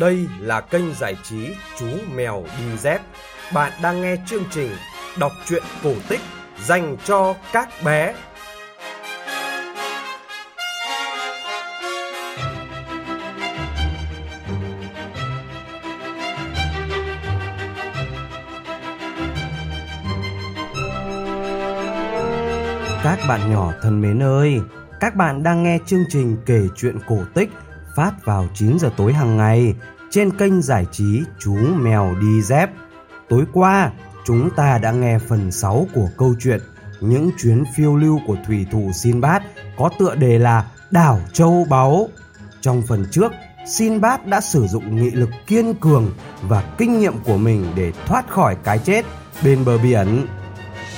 Đây là kênh giải trí Chú Mèo Đi Dép. Bạn đang nghe chương trình đọc truyện cổ tích dành cho các bé. Các bạn nhỏ thân mến ơi, các bạn đang nghe chương trình kể chuyện cổ tích phát vào 9 giờ tối hàng ngày trên kênh giải trí Chú Mèo Đi Dép. Tối qua, chúng ta đã nghe phần 6 của câu chuyện Những chuyến phiêu lưu của thủy thủ Sinbad có tựa đề là Đảo Châu Báu. Trong phần trước, Sinbad đã sử dụng nghị lực kiên cường và kinh nghiệm của mình để thoát khỏi cái chết bên bờ biển.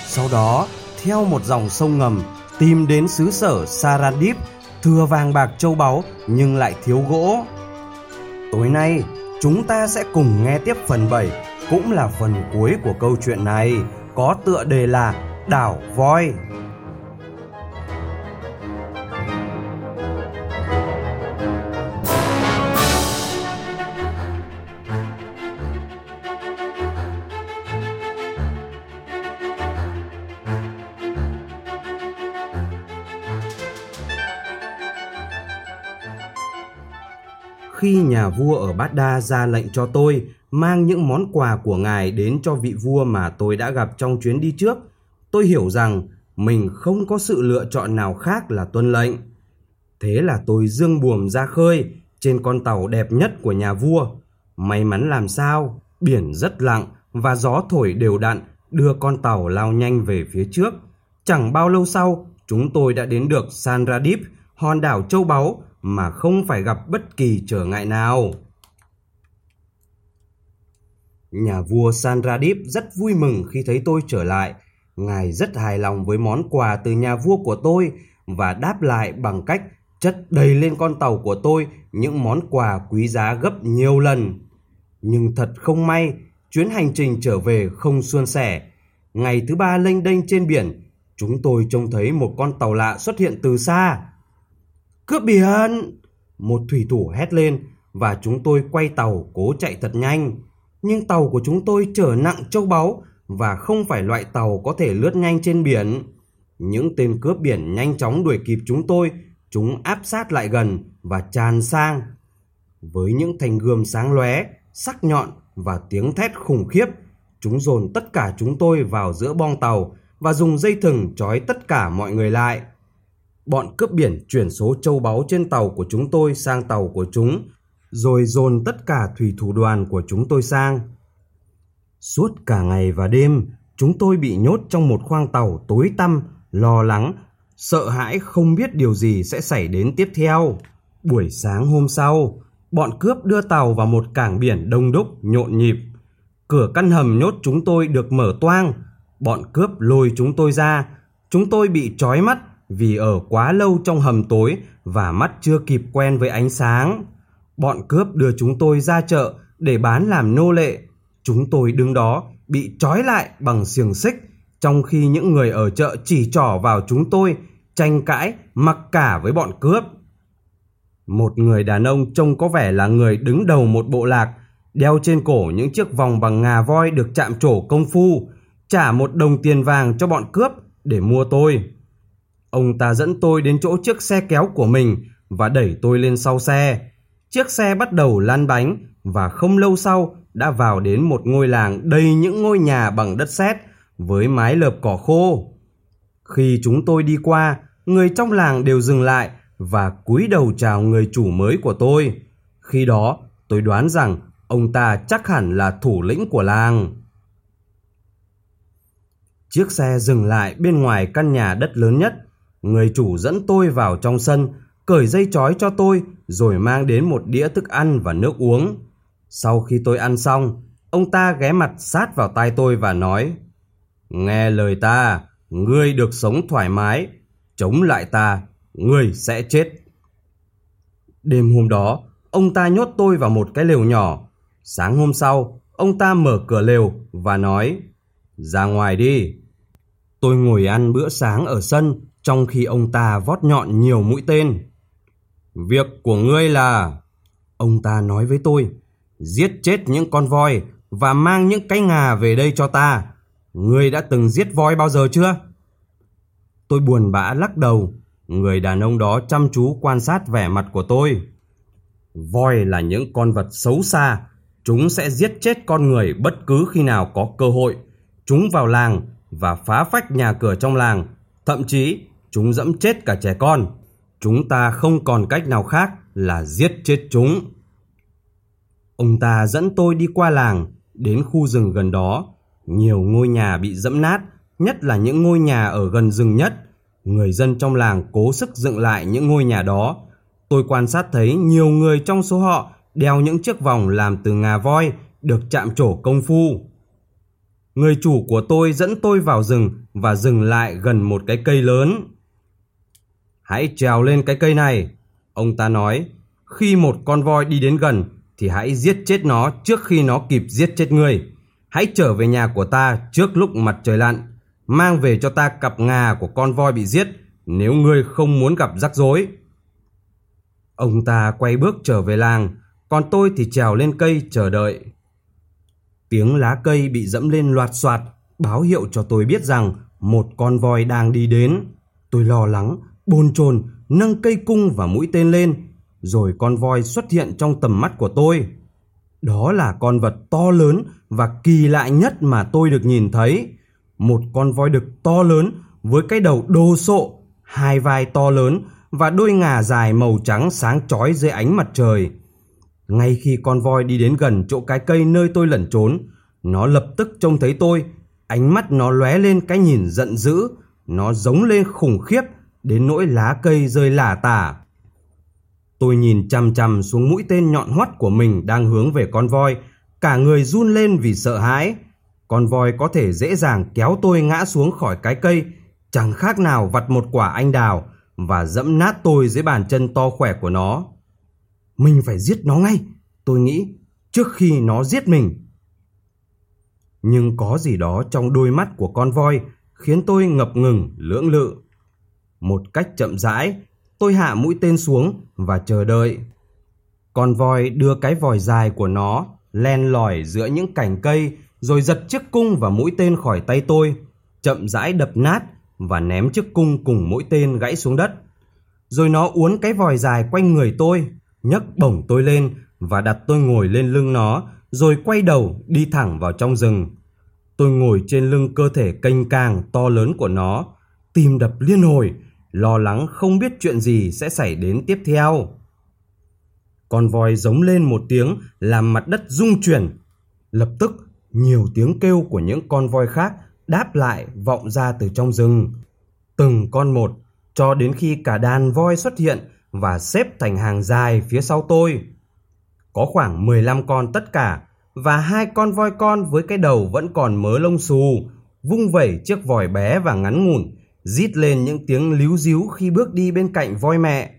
Sau đó, theo một dòng sông ngầm tìm đến xứ sở Sarandip thừa vàng bạc châu báu nhưng lại thiếu gỗ. Tối nay, chúng ta sẽ cùng nghe tiếp phần 7, cũng là phần cuối của câu chuyện này, có tựa đề là Đảo Voi. Khi nhà vua ở Bát Đa ra lệnh cho tôi mang những món quà của ngài đến cho vị vua mà tôi đã gặp trong chuyến đi trước, tôi hiểu rằng mình không có sự lựa chọn nào khác là tuân lệnh. Thế là tôi dương buồm ra khơi trên con tàu đẹp nhất của nhà vua. May mắn làm sao, biển rất lặng và gió thổi đều đặn đưa con tàu lao nhanh về phía trước. Chẳng bao lâu sau, chúng tôi đã đến được Sandradip, hòn đảo châu báu mà không phải gặp bất kỳ trở ngại nào. Nhà vua Sandradip rất vui mừng khi thấy tôi trở lại. Ngài rất hài lòng với món quà từ nhà vua của tôi và đáp lại bằng cách chất đầy lên con tàu của tôi những món quà quý giá gấp nhiều lần. Nhưng thật không may, chuyến hành trình trở về không suôn sẻ. Ngày thứ ba lênh đênh trên biển, chúng tôi trông thấy một con tàu lạ xuất hiện từ xa. Cướp biển! Một thủy thủ hét lên và chúng tôi quay tàu cố chạy thật nhanh. Nhưng tàu của chúng tôi chở nặng châu báu và không phải loại tàu có thể lướt nhanh trên biển. Những tên cướp biển nhanh chóng đuổi kịp chúng tôi, chúng áp sát lại gần và tràn sang. Với những thành gươm sáng lóe, sắc nhọn và tiếng thét khủng khiếp, chúng dồn tất cả chúng tôi vào giữa bong tàu và dùng dây thừng trói tất cả mọi người lại bọn cướp biển chuyển số châu báu trên tàu của chúng tôi sang tàu của chúng, rồi dồn tất cả thủy thủ đoàn của chúng tôi sang. Suốt cả ngày và đêm, chúng tôi bị nhốt trong một khoang tàu tối tăm, lo lắng, sợ hãi không biết điều gì sẽ xảy đến tiếp theo. Buổi sáng hôm sau, bọn cướp đưa tàu vào một cảng biển đông đúc, nhộn nhịp. Cửa căn hầm nhốt chúng tôi được mở toang. Bọn cướp lôi chúng tôi ra. Chúng tôi bị trói mắt vì ở quá lâu trong hầm tối và mắt chưa kịp quen với ánh sáng. Bọn cướp đưa chúng tôi ra chợ để bán làm nô lệ. Chúng tôi đứng đó bị trói lại bằng xiềng xích trong khi những người ở chợ chỉ trỏ vào chúng tôi, tranh cãi, mặc cả với bọn cướp. Một người đàn ông trông có vẻ là người đứng đầu một bộ lạc, đeo trên cổ những chiếc vòng bằng ngà voi được chạm trổ công phu, trả một đồng tiền vàng cho bọn cướp để mua tôi. Ông ta dẫn tôi đến chỗ chiếc xe kéo của mình và đẩy tôi lên sau xe. Chiếc xe bắt đầu lăn bánh và không lâu sau đã vào đến một ngôi làng đầy những ngôi nhà bằng đất sét với mái lợp cỏ khô. Khi chúng tôi đi qua, người trong làng đều dừng lại và cúi đầu chào người chủ mới của tôi. Khi đó, tôi đoán rằng ông ta chắc hẳn là thủ lĩnh của làng. Chiếc xe dừng lại bên ngoài căn nhà đất lớn nhất Người chủ dẫn tôi vào trong sân, cởi dây chói cho tôi rồi mang đến một đĩa thức ăn và nước uống. Sau khi tôi ăn xong, ông ta ghé mặt sát vào tai tôi và nói Nghe lời ta, ngươi được sống thoải mái, chống lại ta, ngươi sẽ chết. Đêm hôm đó, ông ta nhốt tôi vào một cái lều nhỏ. Sáng hôm sau, ông ta mở cửa lều và nói Ra ngoài đi. Tôi ngồi ăn bữa sáng ở sân trong khi ông ta vót nhọn nhiều mũi tên. Việc của ngươi là... Ông ta nói với tôi, giết chết những con voi và mang những cái ngà về đây cho ta. Ngươi đã từng giết voi bao giờ chưa? Tôi buồn bã lắc đầu. Người đàn ông đó chăm chú quan sát vẻ mặt của tôi. Voi là những con vật xấu xa. Chúng sẽ giết chết con người bất cứ khi nào có cơ hội. Chúng vào làng và phá phách nhà cửa trong làng. Thậm chí chúng dẫm chết cả trẻ con. Chúng ta không còn cách nào khác là giết chết chúng. Ông ta dẫn tôi đi qua làng, đến khu rừng gần đó. Nhiều ngôi nhà bị dẫm nát, nhất là những ngôi nhà ở gần rừng nhất. Người dân trong làng cố sức dựng lại những ngôi nhà đó. Tôi quan sát thấy nhiều người trong số họ đeo những chiếc vòng làm từ ngà voi được chạm trổ công phu. Người chủ của tôi dẫn tôi vào rừng và dừng lại gần một cái cây lớn. Hãy trèo lên cái cây này, ông ta nói. Khi một con voi đi đến gần thì hãy giết chết nó trước khi nó kịp giết chết ngươi. Hãy trở về nhà của ta trước lúc mặt trời lặn. Mang về cho ta cặp ngà của con voi bị giết nếu ngươi không muốn gặp rắc rối. Ông ta quay bước trở về làng, còn tôi thì trèo lên cây chờ đợi. Tiếng lá cây bị dẫm lên loạt soạt, báo hiệu cho tôi biết rằng một con voi đang đi đến. Tôi lo lắng, bồn chồn nâng cây cung và mũi tên lên, rồi con voi xuất hiện trong tầm mắt của tôi. Đó là con vật to lớn và kỳ lạ nhất mà tôi được nhìn thấy. Một con voi đực to lớn với cái đầu đồ sộ, hai vai to lớn và đôi ngà dài màu trắng sáng chói dưới ánh mặt trời. Ngay khi con voi đi đến gần chỗ cái cây nơi tôi lẩn trốn, nó lập tức trông thấy tôi, ánh mắt nó lóe lên cái nhìn giận dữ, nó giống lên khủng khiếp đến nỗi lá cây rơi lả tả. Tôi nhìn chằm chằm xuống mũi tên nhọn hoắt của mình đang hướng về con voi, cả người run lên vì sợ hãi. Con voi có thể dễ dàng kéo tôi ngã xuống khỏi cái cây, chẳng khác nào vặt một quả anh đào và dẫm nát tôi dưới bàn chân to khỏe của nó. Mình phải giết nó ngay, tôi nghĩ, trước khi nó giết mình. Nhưng có gì đó trong đôi mắt của con voi khiến tôi ngập ngừng, lưỡng lự. Một cách chậm rãi, tôi hạ mũi tên xuống và chờ đợi. Con voi đưa cái vòi dài của nó len lỏi giữa những cành cây rồi giật chiếc cung và mũi tên khỏi tay tôi, chậm rãi đập nát và ném chiếc cung cùng mũi tên gãy xuống đất. Rồi nó uốn cái vòi dài quanh người tôi, nhấc bổng tôi lên và đặt tôi ngồi lên lưng nó, rồi quay đầu đi thẳng vào trong rừng. Tôi ngồi trên lưng cơ thể kênh càng to lớn của nó, tim đập liên hồi, lo lắng không biết chuyện gì sẽ xảy đến tiếp theo. Con voi giống lên một tiếng làm mặt đất rung chuyển. Lập tức, nhiều tiếng kêu của những con voi khác đáp lại vọng ra từ trong rừng. Từng con một, cho đến khi cả đàn voi xuất hiện và xếp thành hàng dài phía sau tôi. Có khoảng 15 con tất cả và hai con voi con với cái đầu vẫn còn mớ lông xù, vung vẩy chiếc vòi bé và ngắn ngủn, rít lên những tiếng líu díu khi bước đi bên cạnh voi mẹ.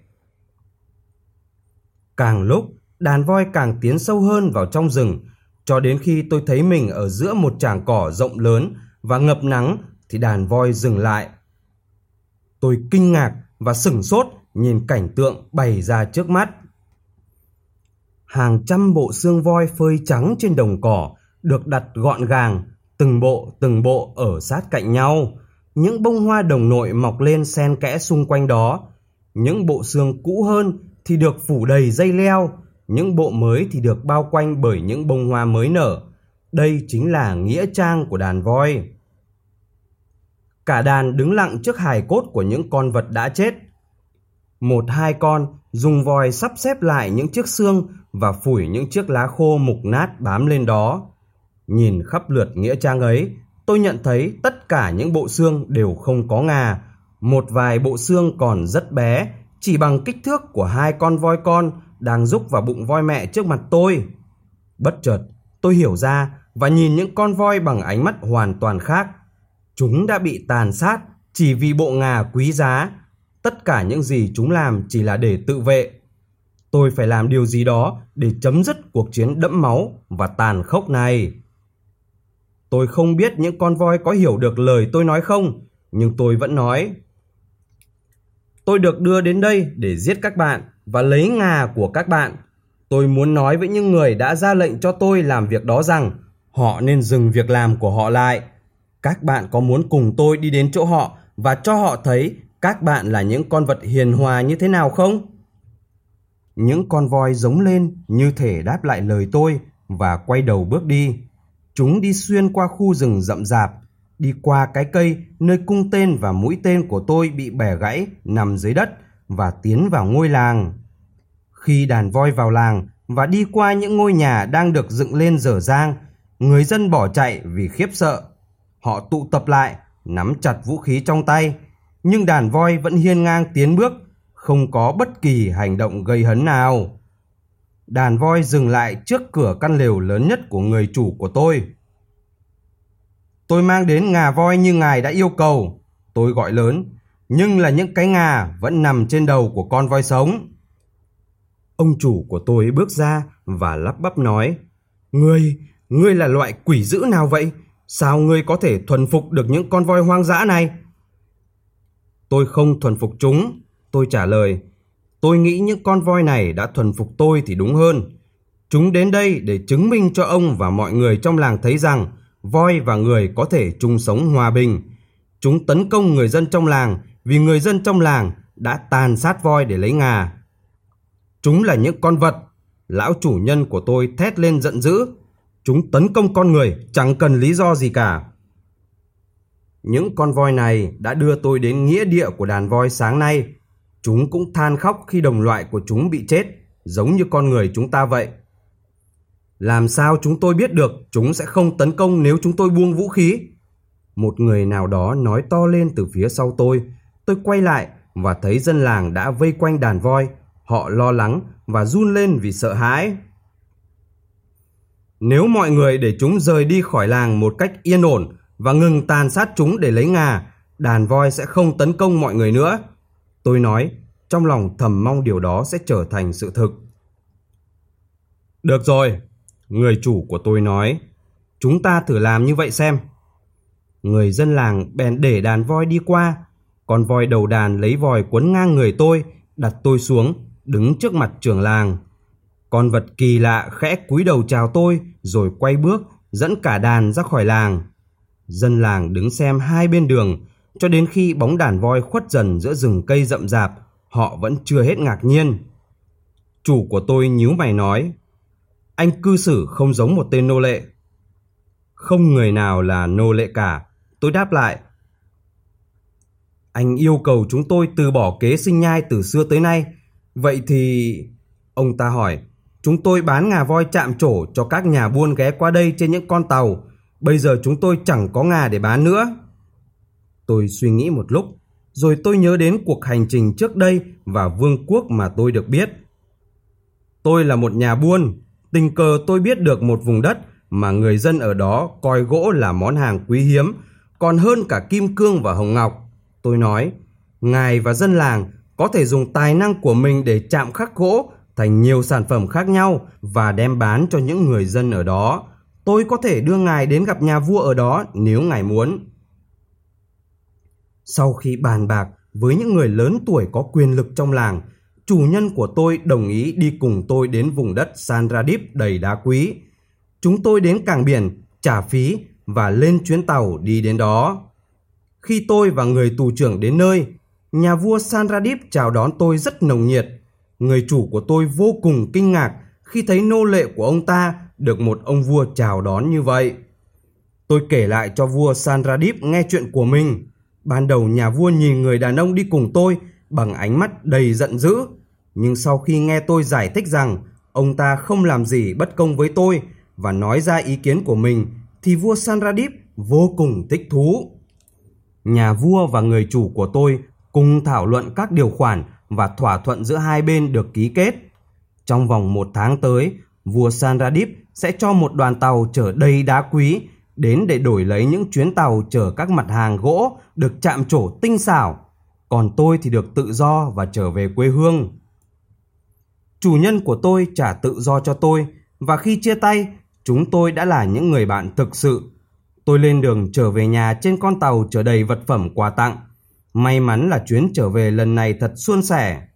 Càng lúc, đàn voi càng tiến sâu hơn vào trong rừng, cho đến khi tôi thấy mình ở giữa một tràng cỏ rộng lớn và ngập nắng thì đàn voi dừng lại. Tôi kinh ngạc và sửng sốt nhìn cảnh tượng bày ra trước mắt. Hàng trăm bộ xương voi phơi trắng trên đồng cỏ được đặt gọn gàng, từng bộ từng bộ ở sát cạnh nhau. Những bông hoa đồng nội mọc lên xen kẽ xung quanh đó. Những bộ xương cũ hơn thì được phủ đầy dây leo, những bộ mới thì được bao quanh bởi những bông hoa mới nở. Đây chính là nghĩa trang của đàn voi. Cả đàn đứng lặng trước hài cốt của những con vật đã chết. Một hai con dùng vòi sắp xếp lại những chiếc xương và phủi những chiếc lá khô mục nát bám lên đó. Nhìn khắp lượt nghĩa trang ấy, tôi nhận thấy tất cả những bộ xương đều không có ngà. Một vài bộ xương còn rất bé, chỉ bằng kích thước của hai con voi con đang rúc vào bụng voi mẹ trước mặt tôi. Bất chợt, tôi hiểu ra và nhìn những con voi bằng ánh mắt hoàn toàn khác. Chúng đã bị tàn sát chỉ vì bộ ngà quý giá. Tất cả những gì chúng làm chỉ là để tự vệ. Tôi phải làm điều gì đó để chấm dứt cuộc chiến đẫm máu và tàn khốc này. Tôi không biết những con voi có hiểu được lời tôi nói không, nhưng tôi vẫn nói. Tôi được đưa đến đây để giết các bạn và lấy ngà của các bạn. tôi muốn nói với những người đã ra lệnh cho tôi làm việc đó rằng họ nên dừng việc làm của họ lại. Các bạn có muốn cùng tôi đi đến chỗ họ và cho họ thấy các bạn là những con vật hiền hòa như thế nào không? Những con voi giống lên như thể đáp lại lời tôi và quay đầu bước đi. Chúng đi xuyên qua khu rừng rậm rạp, đi qua cái cây nơi cung tên và mũi tên của tôi bị bẻ gãy nằm dưới đất và tiến vào ngôi làng. Khi đàn voi vào làng và đi qua những ngôi nhà đang được dựng lên dở dang, người dân bỏ chạy vì khiếp sợ. Họ tụ tập lại, nắm chặt vũ khí trong tay, nhưng đàn voi vẫn hiên ngang tiến bước, không có bất kỳ hành động gây hấn nào. Đàn voi dừng lại trước cửa căn lều lớn nhất của người chủ của tôi. Tôi mang đến ngà voi như ngài đã yêu cầu. Tôi gọi lớn, nhưng là những cái ngà vẫn nằm trên đầu của con voi sống. Ông chủ của tôi bước ra và lắp bắp nói, Ngươi, ngươi là loại quỷ dữ nào vậy? Sao ngươi có thể thuần phục được những con voi hoang dã này? Tôi không thuần phục chúng, tôi trả lời. Tôi nghĩ những con voi này đã thuần phục tôi thì đúng hơn. Chúng đến đây để chứng minh cho ông và mọi người trong làng thấy rằng voi và người có thể chung sống hòa bình. Chúng tấn công người dân trong làng vì người dân trong làng đã tàn sát voi để lấy ngà. Chúng là những con vật. Lão chủ nhân của tôi thét lên giận dữ. Chúng tấn công con người, chẳng cần lý do gì cả. Những con voi này đã đưa tôi đến nghĩa địa của đàn voi sáng nay. Chúng cũng than khóc khi đồng loại của chúng bị chết, giống như con người chúng ta vậy. Làm sao chúng tôi biết được chúng sẽ không tấn công nếu chúng tôi buông vũ khí? Một người nào đó nói to lên từ phía sau tôi. Tôi quay lại và thấy dân làng đã vây quanh đàn voi. Họ lo lắng và run lên vì sợ hãi. Nếu mọi người để chúng rời đi khỏi làng một cách yên ổn và ngừng tàn sát chúng để lấy ngà, đàn voi sẽ không tấn công mọi người nữa. Tôi nói, trong lòng thầm mong điều đó sẽ trở thành sự thực. Được rồi, người chủ của tôi nói, chúng ta thử làm như vậy xem. Người dân làng bèn để đàn voi đi qua, con voi đầu đàn lấy vòi quấn ngang người tôi, đặt tôi xuống, đứng trước mặt trưởng làng. Con vật kỳ lạ khẽ cúi đầu chào tôi rồi quay bước dẫn cả đàn ra khỏi làng. Dân làng đứng xem hai bên đường cho đến khi bóng đàn voi khuất dần giữa rừng cây rậm rạp, họ vẫn chưa hết ngạc nhiên. Chủ của tôi nhíu mày nói, anh cư xử không giống một tên nô lệ. Không người nào là nô lệ cả, tôi đáp lại. Anh yêu cầu chúng tôi từ bỏ kế sinh nhai từ xưa tới nay. Vậy thì... Ông ta hỏi, chúng tôi bán ngà voi chạm trổ cho các nhà buôn ghé qua đây trên những con tàu. Bây giờ chúng tôi chẳng có ngà để bán nữa. Tôi suy nghĩ một lúc, rồi tôi nhớ đến cuộc hành trình trước đây và vương quốc mà tôi được biết. Tôi là một nhà buôn, tình cờ tôi biết được một vùng đất mà người dân ở đó coi gỗ là món hàng quý hiếm, còn hơn cả kim cương và hồng ngọc. Tôi nói, ngài và dân làng có thể dùng tài năng của mình để chạm khắc gỗ thành nhiều sản phẩm khác nhau và đem bán cho những người dân ở đó. Tôi có thể đưa ngài đến gặp nhà vua ở đó nếu ngài muốn. Sau khi bàn bạc với những người lớn tuổi có quyền lực trong làng, chủ nhân của tôi đồng ý đi cùng tôi đến vùng đất Sandradip đầy đá quý. Chúng tôi đến cảng biển, trả phí và lên chuyến tàu đi đến đó. Khi tôi và người tù trưởng đến nơi, nhà vua Sandradip chào đón tôi rất nồng nhiệt. Người chủ của tôi vô cùng kinh ngạc khi thấy nô lệ của ông ta được một ông vua chào đón như vậy. Tôi kể lại cho vua Sandradip nghe chuyện của mình. Ban đầu nhà vua nhìn người đàn ông đi cùng tôi bằng ánh mắt đầy giận dữ. Nhưng sau khi nghe tôi giải thích rằng ông ta không làm gì bất công với tôi và nói ra ý kiến của mình thì vua Sanradip vô cùng thích thú. Nhà vua và người chủ của tôi cùng thảo luận các điều khoản và thỏa thuận giữa hai bên được ký kết. Trong vòng một tháng tới, vua Sanradip sẽ cho một đoàn tàu chở đầy đá quý đến để đổi lấy những chuyến tàu chở các mặt hàng gỗ được chạm trổ tinh xảo, còn tôi thì được tự do và trở về quê hương. Chủ nhân của tôi trả tự do cho tôi và khi chia tay, chúng tôi đã là những người bạn thực sự. Tôi lên đường trở về nhà trên con tàu chở đầy vật phẩm quà tặng. May mắn là chuyến trở về lần này thật suôn sẻ.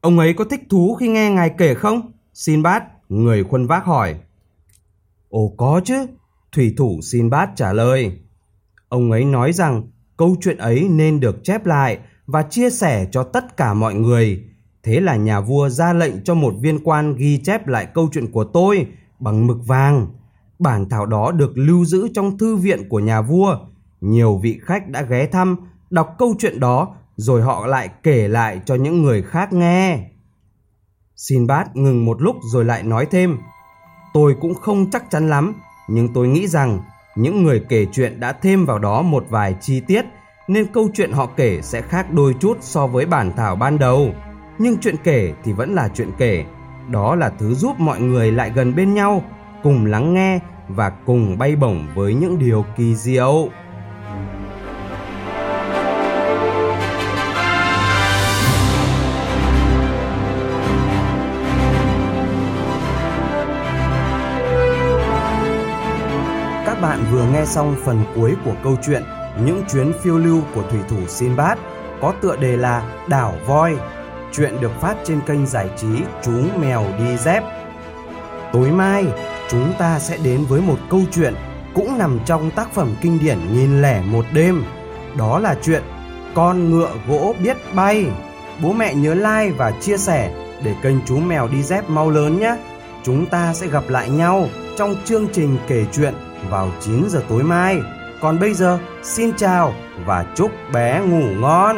Ông ấy có thích thú khi nghe ngài kể không? Xin bát, người khuân vác hỏi. Ồ có chứ, thủy thủ xin bát trả lời. Ông ấy nói rằng câu chuyện ấy nên được chép lại và chia sẻ cho tất cả mọi người. Thế là nhà vua ra lệnh cho một viên quan ghi chép lại câu chuyện của tôi bằng mực vàng. Bản thảo đó được lưu giữ trong thư viện của nhà vua. Nhiều vị khách đã ghé thăm, đọc câu chuyện đó rồi họ lại kể lại cho những người khác nghe. Sinbad ngừng một lúc rồi lại nói thêm, tôi cũng không chắc chắn lắm, nhưng tôi nghĩ rằng những người kể chuyện đã thêm vào đó một vài chi tiết nên câu chuyện họ kể sẽ khác đôi chút so với bản thảo ban đầu. Nhưng chuyện kể thì vẫn là chuyện kể, đó là thứ giúp mọi người lại gần bên nhau, cùng lắng nghe và cùng bay bổng với những điều kỳ diệu. Vừa nghe xong phần cuối của câu chuyện Những chuyến phiêu lưu của thủy thủ Sinbad có tựa đề là Đảo Voi. Chuyện được phát trên kênh giải trí Chú Mèo Đi Dép. Tối mai, chúng ta sẽ đến với một câu chuyện cũng nằm trong tác phẩm kinh điển Nghìn lẻ một đêm. Đó là chuyện Con ngựa gỗ biết bay. Bố mẹ nhớ like và chia sẻ để kênh Chú Mèo Đi Dép mau lớn nhé. Chúng ta sẽ gặp lại nhau trong chương trình kể chuyện vào 9 giờ tối mai. Còn bây giờ, xin chào và chúc bé ngủ ngon.